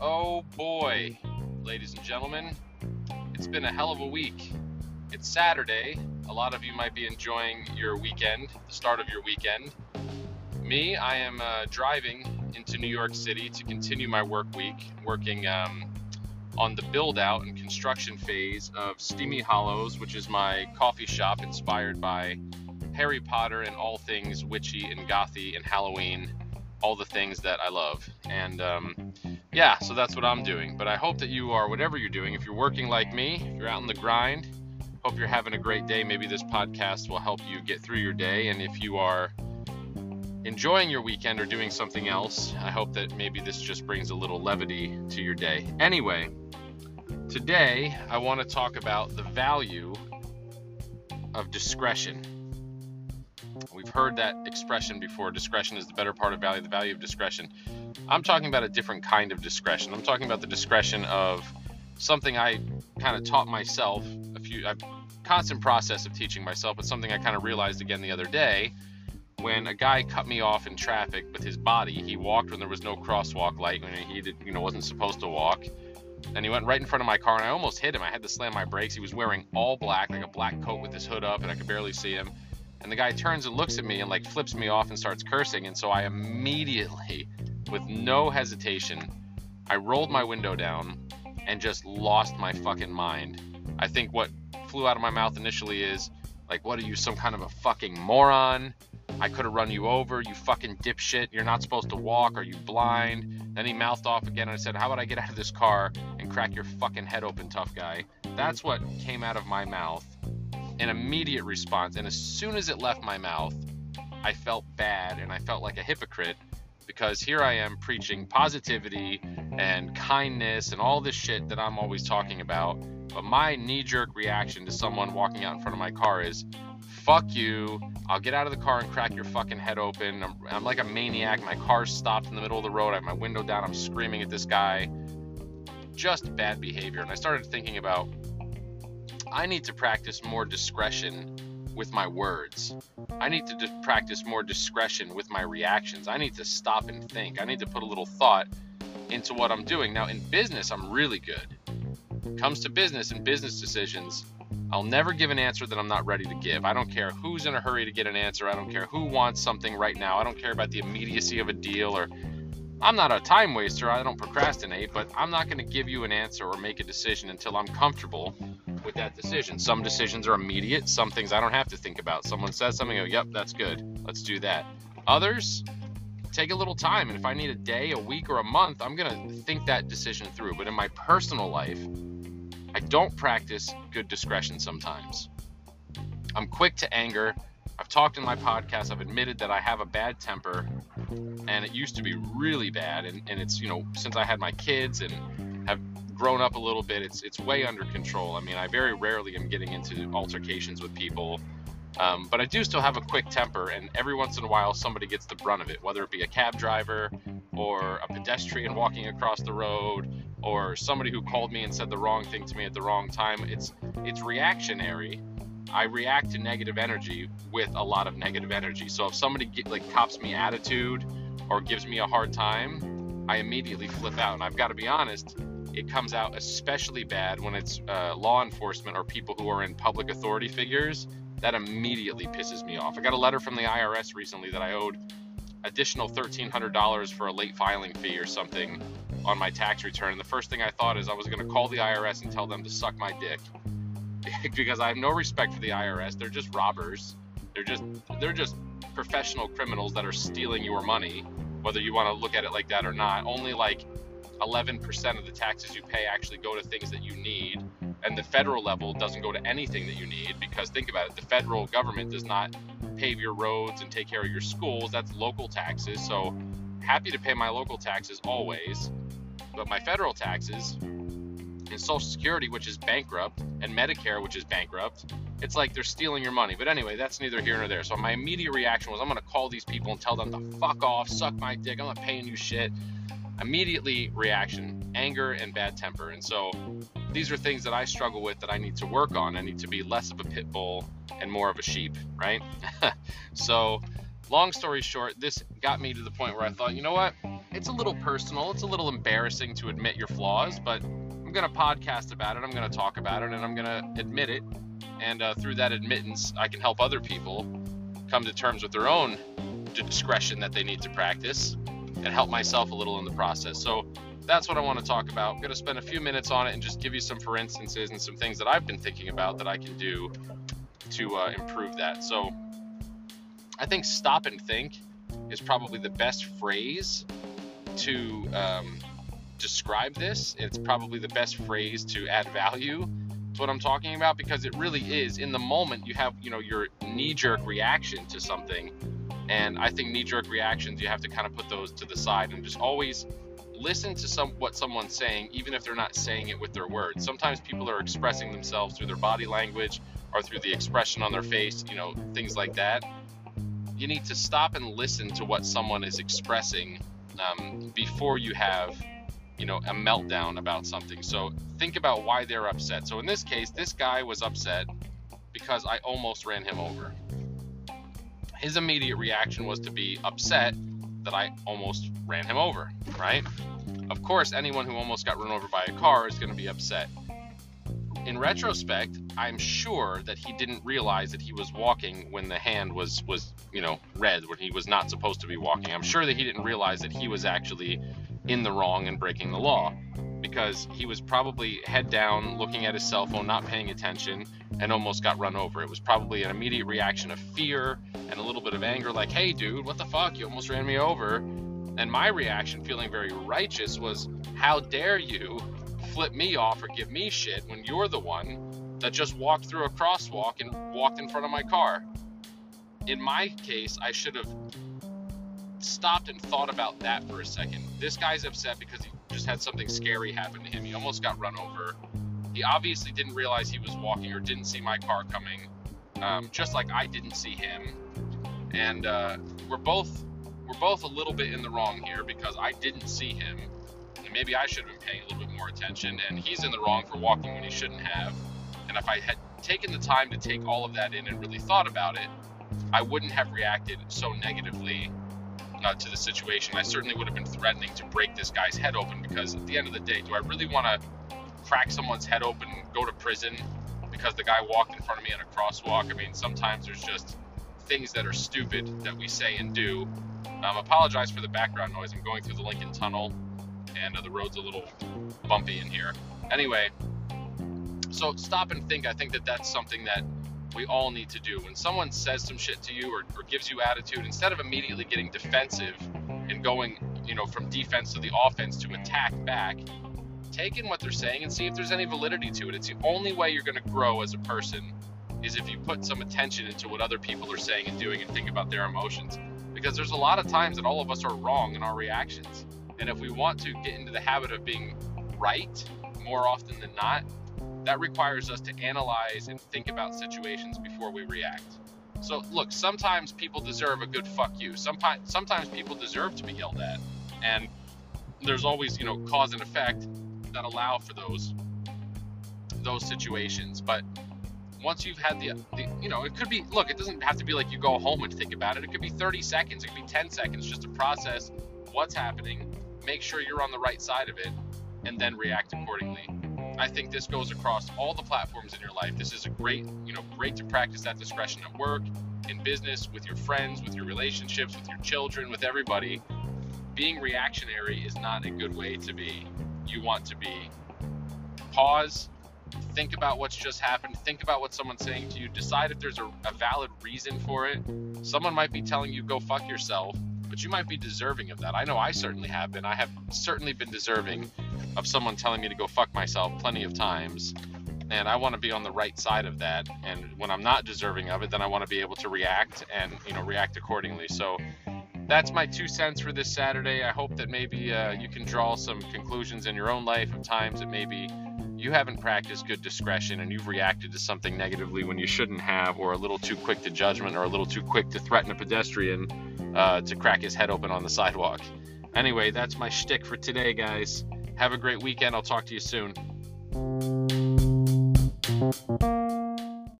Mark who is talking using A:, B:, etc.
A: Oh boy, ladies and gentlemen, it's been a hell of a week. It's Saturday. A lot of you might be enjoying your weekend, the start of your weekend. Me, I am uh, driving into New York City to continue my work week, working um, on the build out and construction phase of Steamy Hollows, which is my coffee shop inspired by Harry Potter and all things witchy and gothy and Halloween, all the things that I love. And um, yeah, so that's what I'm doing. But I hope that you are, whatever you're doing, if you're working like me, if you're out in the grind, hope you're having a great day. Maybe this podcast will help you get through your day. And if you are enjoying your weekend or doing something else, I hope that maybe this just brings a little levity to your day. Anyway, today I want to talk about the value of discretion. We've heard that expression before discretion is the better part of value, the value of discretion. I'm talking about a different kind of discretion. I'm talking about the discretion of something I kind of taught myself a few a constant process of teaching myself, but something I kind of realized again the other day when a guy cut me off in traffic with his body. He walked when there was no crosswalk light when he did, you know wasn't supposed to walk. And he went right in front of my car and I almost hit him. I had to slam my brakes. He was wearing all black, like a black coat with his hood up, and I could barely see him. And the guy turns and looks at me and like flips me off and starts cursing. And so I immediately, with no hesitation, I rolled my window down and just lost my fucking mind. I think what flew out of my mouth initially is like, what are you, some kind of a fucking moron? I could have run you over, you fucking dipshit. You're not supposed to walk. Are you blind? Then he mouthed off again and I said, How about I get out of this car and crack your fucking head open, tough guy? That's what came out of my mouth. An immediate response. And as soon as it left my mouth, I felt bad and I felt like a hypocrite because here I am preaching positivity and kindness and all this shit that I'm always talking about. But my knee jerk reaction to someone walking out in front of my car is, fuck you. I'll get out of the car and crack your fucking head open. I'm, I'm like a maniac. My car's stopped in the middle of the road. I have my window down. I'm screaming at this guy. Just bad behavior. And I started thinking about I need to practice more discretion with my words. I need to d- practice more discretion with my reactions. I need to stop and think. I need to put a little thought into what I'm doing. Now, in business, I'm really good. Comes to business and business decisions, I'll never give an answer that I'm not ready to give. I don't care who's in a hurry to get an answer. I don't care who wants something right now. I don't care about the immediacy of a deal or I'm not a time waster. I don't procrastinate, but I'm not going to give you an answer or make a decision until I'm comfortable with that decision. Some decisions are immediate, some things I don't have to think about. Someone says something, I go, yep, that's good. Let's do that. Others take a little time, and if I need a day, a week, or a month, I'm going to think that decision through. But in my personal life, I don't practice good discretion sometimes. I'm quick to anger. I've talked in my podcast, I've admitted that I have a bad temper, and it used to be really bad. And, and it's, you know, since I had my kids and grown up a little bit, it's, it's way under control. I mean, I very rarely am getting into altercations with people. Um, but I do still have a quick temper, and every once in a while somebody gets the brunt of it, whether it be a cab driver or a pedestrian walking across the road or somebody who called me and said the wrong thing to me at the wrong time. It's it's reactionary. I react to negative energy with a lot of negative energy. So if somebody get, like cops me attitude or gives me a hard time, I immediately flip out. And I've got to be honest, it comes out especially bad when it's uh, law enforcement or people who are in public authority figures. That immediately pisses me off. I got a letter from the IRS recently that I owed additional $1,300 for a late filing fee or something on my tax return. And the first thing I thought is I was going to call the IRS and tell them to suck my dick because I have no respect for the IRS. They're just robbers. They're just they're just professional criminals that are stealing your money, whether you want to look at it like that or not. Only like 11% of the taxes you pay actually go to things that you need, and the federal level doesn't go to anything that you need because think about it, the federal government does not pave your roads and take care of your schools. That's local taxes. So happy to pay my local taxes always, but my federal taxes and Social Security, which is bankrupt, and Medicare, which is bankrupt, it's like they're stealing your money. But anyway, that's neither here nor there. So my immediate reaction was I'm going to call these people and tell them to fuck off, suck my dick, I'm not paying you shit. Immediately reaction, anger, and bad temper. And so these are things that I struggle with that I need to work on. I need to be less of a pit bull and more of a sheep, right? so long story short, this got me to the point where I thought, you know what? It's a little personal. It's a little embarrassing to admit your flaws, but I'm going to podcast about it. I'm going to talk about it, and I'm going to admit it. And uh, through that admittance, I can help other people come to terms with their own discretion that they need to practice and help myself a little in the process. So that's what I want to talk about. I'm going to spend a few minutes on it and just give you some for instances and some things that I've been thinking about that I can do to uh, improve that. So I think stop and think is probably the best phrase to um, describe this. It's probably the best phrase to add value to what I'm talking about because it really is in the moment you have, you know, your knee jerk reaction to something. And I think knee jerk reactions, you have to kind of put those to the side and just always listen to some what someone's saying, even if they're not saying it with their words. Sometimes people are expressing themselves through their body language or through the expression on their face, you know, things like that. You need to stop and listen to what someone is expressing um, before you have, you know, a meltdown about something. So think about why they're upset. So in this case, this guy was upset because I almost ran him over. His immediate reaction was to be upset that I almost ran him over, right? Of course, anyone who almost got run over by a car is going to be upset. In retrospect, I'm sure that he didn't realize that he was walking when the hand was was, you know, red when he was not supposed to be walking. I'm sure that he didn't realize that he was actually in the wrong and breaking the law because he was probably head down looking at his cell phone, not paying attention, and almost got run over. It was probably an immediate reaction of fear and a little bit of anger, like, hey, dude, what the fuck? You almost ran me over. And my reaction, feeling very righteous, was, how dare you flip me off or give me shit when you're the one that just walked through a crosswalk and walked in front of my car? In my case, I should have stopped and thought about that for a second. This guy's upset because he just had something scary happen to him. He almost got run over. He obviously didn't realize he was walking or didn't see my car coming, um, just like I didn't see him. And uh, we're both we're both a little bit in the wrong here because I didn't see him, and maybe I should have been paying a little bit more attention. And he's in the wrong for walking when he shouldn't have. And if I had taken the time to take all of that in and really thought about it, I wouldn't have reacted so negatively uh, to the situation. I certainly would have been threatening to break this guy's head open because at the end of the day, do I really want to crack someone's head open, go to prison because the guy walked in front of me on a crosswalk? I mean, sometimes there's just things that are stupid that we say and do. Um, apologize for the background noise. I'm going through the Lincoln Tunnel, and uh, the road's a little bumpy in here. Anyway, so stop and think. I think that that's something that we all need to do. When someone says some shit to you or, or gives you attitude, instead of immediately getting defensive and going, you know, from defense to the offense to attack back, take in what they're saying and see if there's any validity to it. It's the only way you're going to grow as a person is if you put some attention into what other people are saying and doing and think about their emotions. Because there's a lot of times that all of us are wrong in our reactions. And if we want to get into the habit of being right more often than not, that requires us to analyze and think about situations before we react. So, look, sometimes people deserve a good fuck you. Sometimes, sometimes people deserve to be yelled at, and there's always, you know, cause and effect that allow for those those situations. But once you've had the, the, you know, it could be. Look, it doesn't have to be like you go home and think about it. It could be 30 seconds. It could be 10 seconds just to process what's happening, make sure you're on the right side of it, and then react accordingly. I think this goes across all the platforms in your life. This is a great, you know, great to practice that discretion at work, in business, with your friends, with your relationships, with your children, with everybody. Being reactionary is not a good way to be. You want to be pause, think about what's just happened, think about what someone's saying to you, decide if there's a, a valid reason for it. Someone might be telling you go fuck yourself, but you might be deserving of that. I know I certainly have been. I have certainly been deserving of someone telling me to go fuck myself plenty of times. And I want to be on the right side of that. And when I'm not deserving of it, then I want to be able to react and, you know, react accordingly. So that's my two cents for this Saturday. I hope that maybe uh, you can draw some conclusions in your own life of times that maybe you haven't practiced good discretion and you've reacted to something negatively when you shouldn't have, or a little too quick to judgment, or a little too quick to threaten a pedestrian uh, to crack his head open on the sidewalk. Anyway, that's my shtick for today, guys. Have a great weekend. I'll talk to you soon.